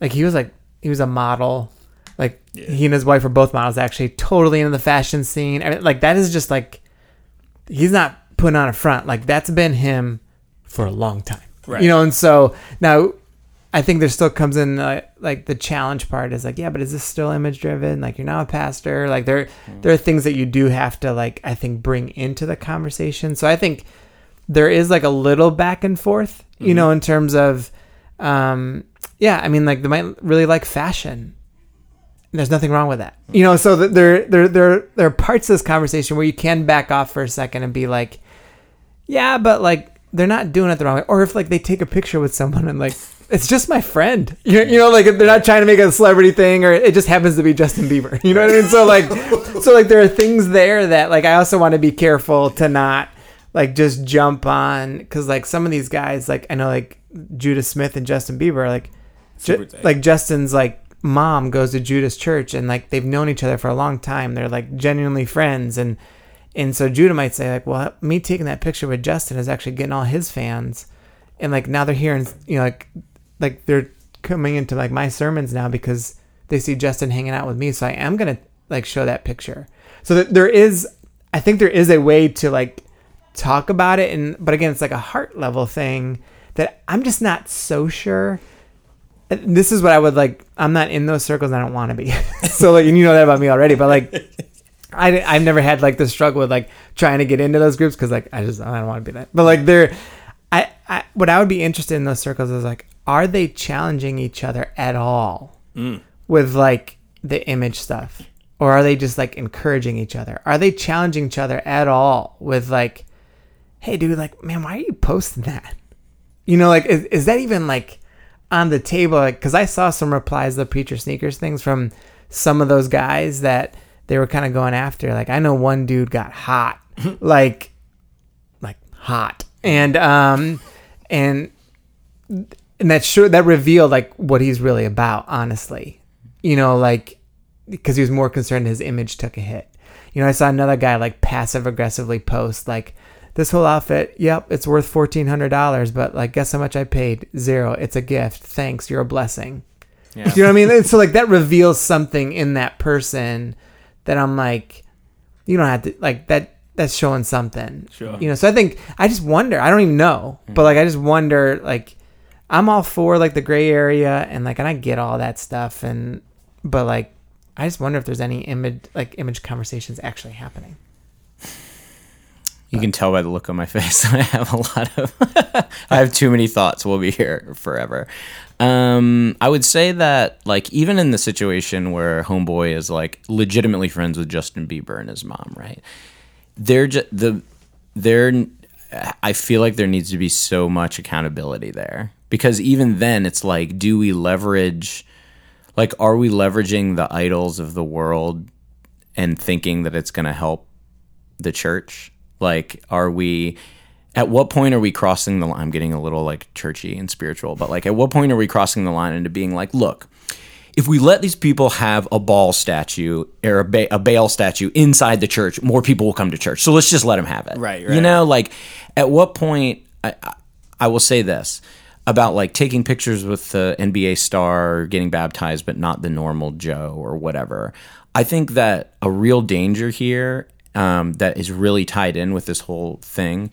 like he was like he was a model. Like he and his wife were both models, actually, totally into the fashion scene. I mean, like that is just like he's not putting on a front. Like that's been him for a long time. Right. You know, and so now I think there still comes in uh, like the challenge part is like, yeah, but is this still image driven? Like you're now a pastor. Like there, there are things that you do have to like I think bring into the conversation. So I think there is like a little back and forth, you know, in terms of, um, yeah, I mean, like they might really like fashion. There's nothing wrong with that, you know. So there, there, there, there are parts of this conversation where you can back off for a second and be like, yeah, but like they're not doing it the wrong way. Or if like they take a picture with someone and like it's just my friend, you, you know, like they're not trying to make a celebrity thing, or it just happens to be Justin Bieber. You know what I mean? So like, so like there are things there that like I also want to be careful to not like just jump on because like some of these guys like I know like Judah Smith and Justin Bieber like Ju- like Justin's like mom goes to Judah's church and like they've known each other for a long time. They're like genuinely friends and and so Judah might say like, well, me taking that picture with Justin is actually getting all his fans, and like now they're hearing you know like like they're coming into like my sermons now because they see Justin hanging out with me. So I am gonna like show that picture. So there is, I think there is a way to like talk about it, and but again, it's like a heart level thing that I'm just not so sure. This is what I would like. I'm not in those circles. I don't want to be. so like, and you know that about me already. But like, I I've never had like the struggle with like trying to get into those groups because like I just I don't want to be that. But like they're, I I what I would be interested in those circles is like, are they challenging each other at all with like the image stuff, or are they just like encouraging each other? Are they challenging each other at all with like, hey dude, like man, why are you posting that? You know, like is, is that even like on the table? Like, because I saw some replies to the preacher sneakers things from some of those guys that they were kind of going after. Like, I know one dude got hot, like, like hot, and um, and and that sure that revealed like what he's really about. Honestly, you know, like because he was more concerned his image took a hit. You know, I saw another guy like passive aggressively post like this whole outfit, yep, it's worth fourteen hundred dollars, but like guess how much I paid? Zero. It's a gift. Thanks, you're a blessing. Yeah. You know what I mean? And so like that reveals something in that person that I'm like, you don't have to like that. That's showing something. Sure. You know. So I think I just wonder. I don't even know, but mm-hmm. like I just wonder. Like I'm all for like the gray area and like and I get all that stuff and but like I just wonder if there's any image like image conversations actually happening. You can tell by the look on my face. That I have a lot of. I have too many thoughts. We'll be here forever. Um, I would say that, like, even in the situation where Homeboy is like legitimately friends with Justin Bieber and his mom, right? They're just the they're. I feel like there needs to be so much accountability there because even then, it's like, do we leverage? Like, are we leveraging the idols of the world and thinking that it's going to help the church? Like, are we? At what point are we crossing the line? I'm getting a little like churchy and spiritual, but like, at what point are we crossing the line into being like, look, if we let these people have a ball statue or a, ba- a Baal statue inside the church, more people will come to church. So let's just let them have it. Right, You know, like, at what point? I, I- I will say this about like taking pictures with the NBA star getting baptized, but not the normal Joe or whatever. I think that a real danger here um, that is really tied in with this whole thing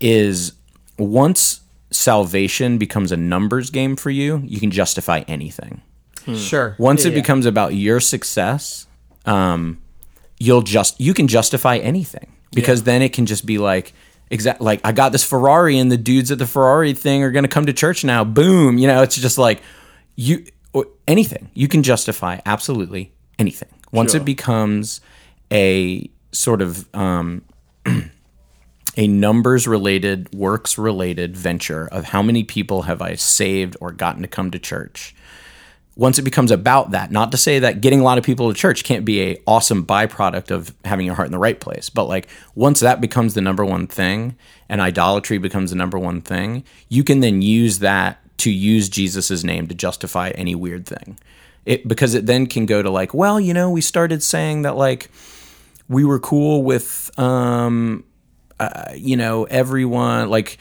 is once salvation becomes a numbers game for you, you can justify anything. Sure. Once Yeah, it yeah. becomes about your success, um, you'll just you can justify anything because then it can just be like exact like I got this Ferrari and the dudes at the Ferrari thing are going to come to church now. Boom, you know, it's just like you anything. You can justify absolutely anything. Once Sure. it becomes a sort of um, a numbers related, works related venture of how many people have I saved or gotten to come to church. Once it becomes about that, not to say that getting a lot of people to church can't be a awesome byproduct of having your heart in the right place, but like once that becomes the number one thing and idolatry becomes the number one thing, you can then use that to use Jesus's name to justify any weird thing. It because it then can go to like, well, you know, we started saying that like we were cool with um uh, you know everyone like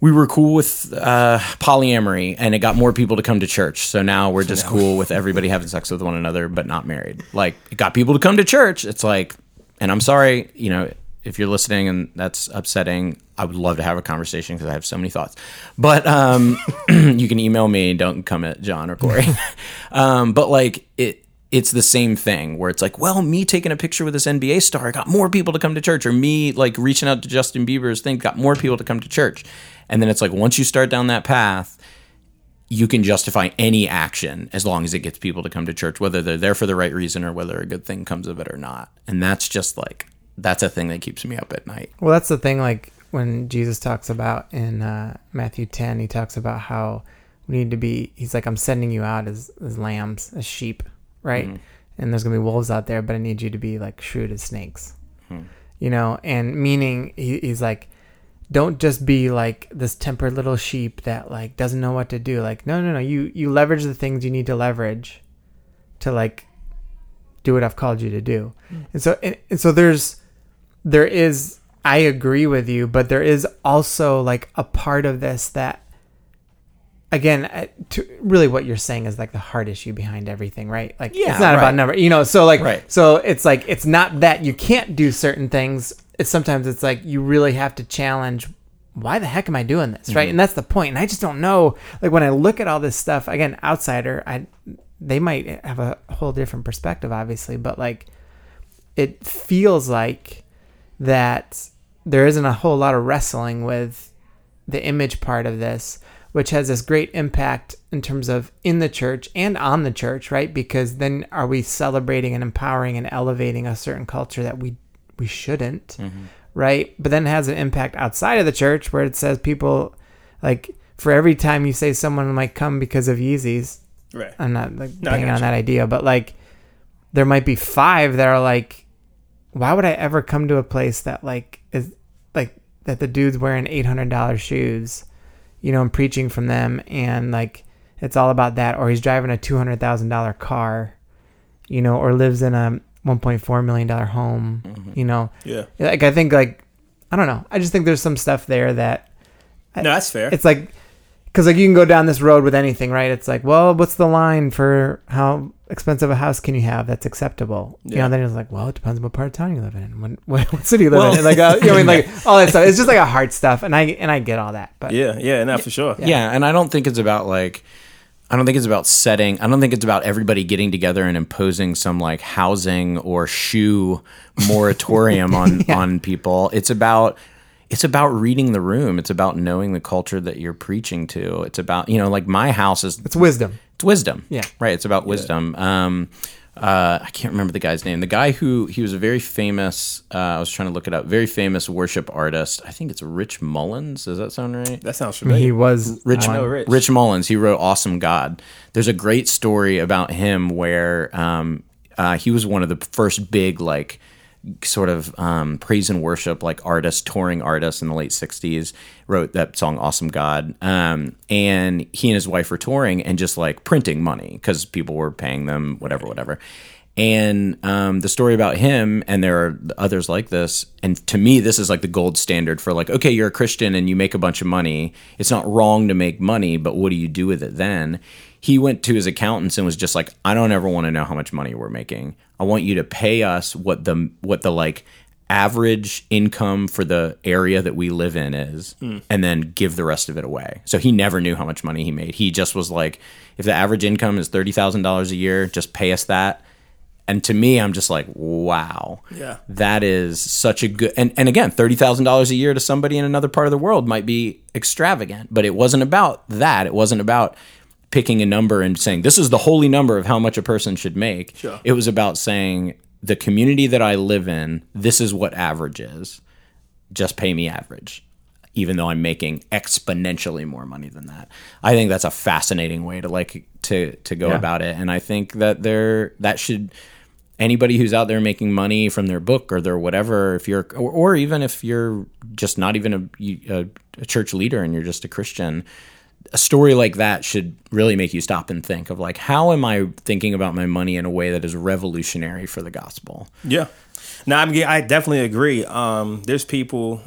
we were cool with uh, polyamory and it got more people to come to church so now we're just cool with everybody having sex with one another but not married like it got people to come to church it's like and i'm sorry you know if you're listening and that's upsetting, I would love to have a conversation because I have so many thoughts. But um, you can email me. Don't come at John or Corey. um, but like it, it's the same thing where it's like, well, me taking a picture with this NBA star got more people to come to church, or me like reaching out to Justin Bieber's thing got more people to come to church. And then it's like once you start down that path, you can justify any action as long as it gets people to come to church, whether they're there for the right reason or whether a good thing comes of it or not. And that's just like that's a thing that keeps me up at night. Well, that's the thing. Like when Jesus talks about in uh, Matthew 10, he talks about how we need to be, he's like, I'm sending you out as, as lambs, as sheep, right? Mm-hmm. And there's going to be wolves out there, but I need you to be like shrewd as snakes, Hmm. you know? And meaning, he, he's like, don't just be like this tempered little sheep that like doesn't know what to do. Like, no, no, no. You, you leverage the things you need to leverage to like do what I've called you to do. Hmm. And so, and, and so there's, there is I agree with you, but there is also like a part of this that again, to, really what you're saying is like the heart issue behind everything, right? Like Yeah, it's not about number, you know, so like Right. so it's like it's not that you can't do certain things. It's sometimes it's like you really have to challenge why the heck am I doing this, right? Mm-hmm. And that's the point. And I just don't know. Like when I look at all this stuff, again, outsider, I they might have a whole different perspective obviously, but like it feels like that there isn't a whole lot of wrestling with the image part of this, which has this great impact in terms of in the church and on the church, right? Because then are we celebrating and empowering and elevating a certain culture that we we shouldn't, mm-hmm. right? But then it has an impact outside of the church where it says people like for every time you say someone might come because of Yeezys, Right. I'm not like No, banging on gotcha. that idea, but like there might be five that are like, why would I ever come to a place that like is like that the dude's wearing eight hundred dollars shoes, you know, and preaching from them, and like it's all about that, or he's driving a two hundred thousand dollar car, you know, or lives in a one point four million dollar home, Mm-hmm. you know, Yeah. like I think like I don't know, I just think there's some stuff there that No, that's fair. it's like because like you can go down this road with anything right it's like well what's the line for how expensive a house can you have that's acceptable yeah. you know then it's like well it depends on what part of town you live in what, what, what city you live Well- in like uh, you know what I mean like all that stuff it's just like a hard stuff and I and I get all that but yeah, yeah, not for sure. Yeah. and I don't think it's about like I don't think it's about setting I don't think it's about everybody getting together and imposing some like housing or shoe moratorium on on people. It's about it's about reading the room. It's about knowing the culture that you're preaching to. It's about, you know, like my house is it's wisdom it's wisdom. Yeah. Right. It's about wisdom. Um, uh, I can't remember the guy's name. The guy who he was a very famous. Uh, I was trying to look it up. Very famous worship artist. I think it's Rich Mullins. Does that sound right? That sounds familiar. he was Rich, on- know Rich. Rich Mullins. He wrote "Awesome God." There's a great story about him where um, uh, he was one of the first big like sort of um, praise and worship like artist, touring artist in the late '60s. Wrote that song "Awesome God," um, and he and his wife were touring and just like printing money because people were paying them whatever, whatever. And um, the story about him, and there are others like this. And to me, this is like the gold standard for like, okay, you're a Christian and you make a bunch of money. It's not wrong to make money, but what do you do with it then? He went to his accountants and was just like, I don't ever want to know how much money we're making. I want you to pay us what the what the like average income for the area that we live in is and then give the rest of it away. So he never knew how much money he made. He just was like if the average income is $30,000 a year, just pay us that. And to me, I'm just like, wow. Yeah. That is such a good and, and again, thirty thousand dollars a year to somebody in another part of the world might be extravagant. But it wasn't about that. It wasn't about picking a number and saying this is the holy number of how much a person should make. Sure. It was about saying the community that I live in, this is what average is. Just pay me average. Even though I'm making exponentially more money than that. I think that's a fascinating way to like to to go Yeah. about it. And I think that there that should anybody who's out there making money from their book or their whatever if you're or, or even if you're just not even a, a, a church leader and you're just a christian a story like that should really make you stop and think of like how am i thinking about my money in a way that is revolutionary for the gospel Yeah. No, I'm, I definitely agree. Um, there's people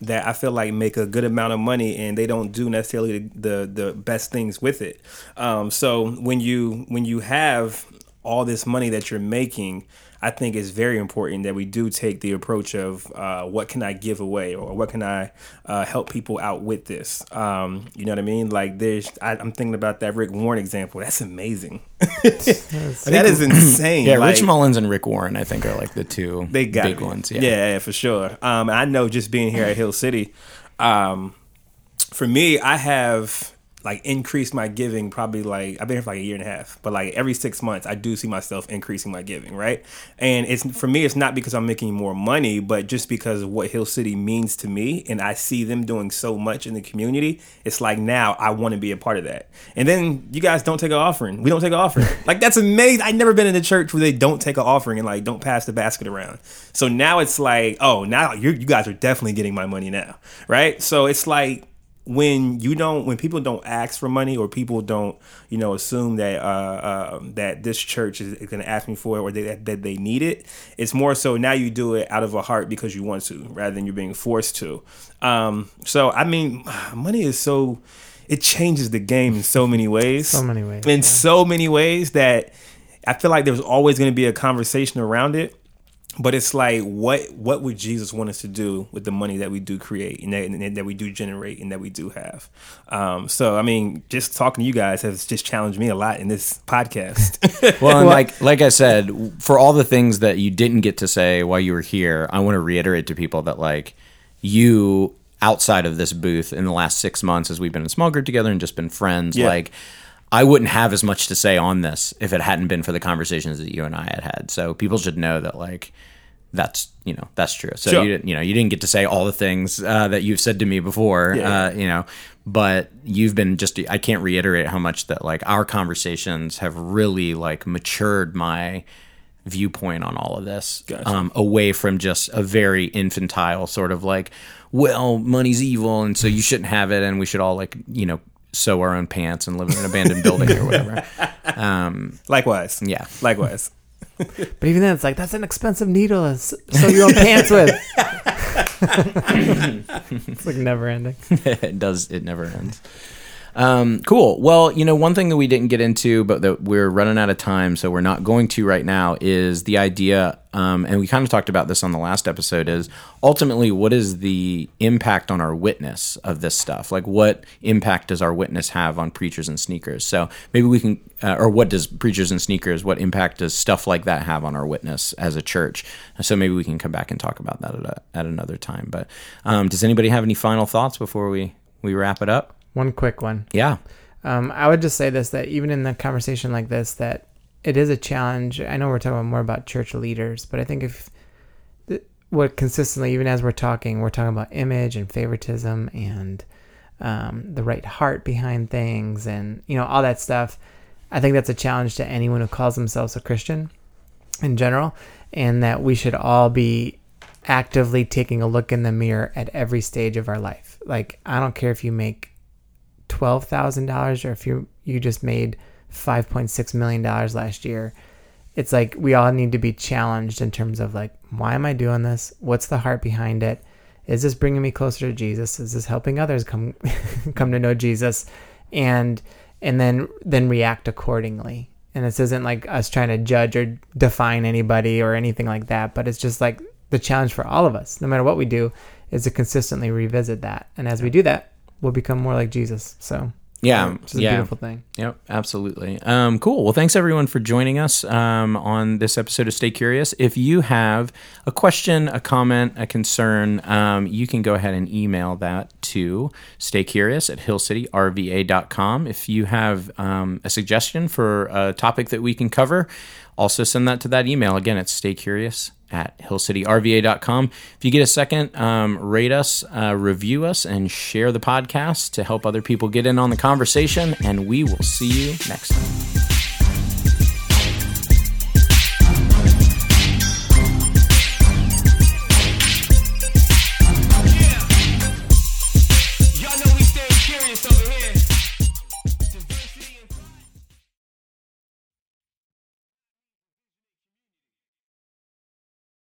that I feel like make a good amount of money and they don't do necessarily the the, the best things with it. Um, so when you when you have all this money that you're making, I think it's very important that we do take the approach of uh, what can I give away or what can I uh, help people out with this. Um, you know what I mean? Like there's, I, I'm thinking about that Rick Warren example. That's amazing. that is insane. Yeah, Like, Rich Mullins and Rick Warren, I think, are like the two they got big me. ones. Yeah. Yeah. yeah, for sure. Um, I know just being here at Hill City, um, for me, I have like increased my giving probably like I've been here for like a year and a half, but like every six months I do see myself increasing my giving, right? And it's for me, it's not because I'm making more money, but just because of what Hill City means to me, and I see them doing so much in the community. It's like now I want to be a part of that. And then you guys don't take an offering. We don't take an offering. like that's amazing. I've never been in a church where they don't take an offering and like don't pass the basket around. So now it's like, oh, now you you guys are definitely getting my money now, right? So it's like when you don't when people don't ask for money or people don't you know assume that uh, uh that this church is going to ask me for it or they, that they need it it's more so now you do it out of a heart because you want to rather than you're being forced to. Um so i mean money is so it changes the game in so many ways. So many ways, in yeah. so many ways that i feel like there's always going to be a conversation around it but it's like what what would Jesus want us to do with the money that we do create and that, and that we do generate and that we do have? Um, so I mean, just talking to you guys has just challenged me a lot in this podcast. Well, and like like I said, for all the things that you didn't get to say while you were here, I want to reiterate to people that like you outside of this booth in the last six months as we've been in a small group together and just been friends, Yeah. like I wouldn't have as much to say on this if it hadn't been for the conversations that you and I had had. So people should know that like that's you know that's true. So Sure. you didn't you know you didn't get to say all the things uh, that you've said to me before. Yeah. Uh, you know, but you've been just I can't reiterate how much that like our conversations have really like matured my viewpoint on all of this Gotcha. um, away from just a very infantile sort of like well money's evil and so you shouldn't have it and we should all like you know sew our own pants and live in an abandoned building or whatever Um, Likewise, yeah likewise. But even then, it's like that's an expensive needle to s- sew your own pants with. it's like never ending. it does it never ends um, cool. Well you know one thing that we didn't get into but that we're running out of time so we're not going to right now is the idea um, and we kind of talked about this on the last episode is ultimately what is the impact on our witness of this stuff? Like what impact does our witness have on preachers and sneakers? So maybe we can uh, or what does preachers and sneakers what impact does stuff like that have on our witness as a church? So maybe we can come back and talk about that at, a, at another time but um, does anybody have any final thoughts before we we wrap it up One quick one. yeah Um, I would just say this that even in a conversation like this, that it is a challenge. I know we're talking more about church leaders, but I think if what consistently, even as we're talking, we're talking about image and favoritism and um, the right heart behind things and you know all that stuff. I think that's a challenge to anyone who calls themselves a Christian in general, and that we should all be actively taking a look in the mirror at every stage of our life. Like I don't care if you make twelve thousand dollars or if you you just made five point six million dollars last year. It's like we all need to be challenged in terms of like, why am I doing this? What's the heart behind it? Is this bringing me closer to Jesus? Is this helping others come come to know Jesus? And and then then react accordingly. And this isn't like us trying to judge or define anybody or anything like that, but it's just like the challenge for all of us, no matter what we do, is to consistently revisit that. And as we do that, we'll become more like Jesus. So yeah which is a beautiful thing. Yep, absolutely. Um, cool. Well, thanks everyone for joining us um, on this episode of Stay Curious. If you have a question, a comment, a concern, um, you can go ahead and email that to staycurious at hillcityrva.com. If you have um, a suggestion for a topic that we can cover, also send that to that email. Again, it's staycurious at hillcityrva.com. If you get a second, um, rate us, uh, review us, and share the podcast to help other people get in on the conversation. And we will see you next time.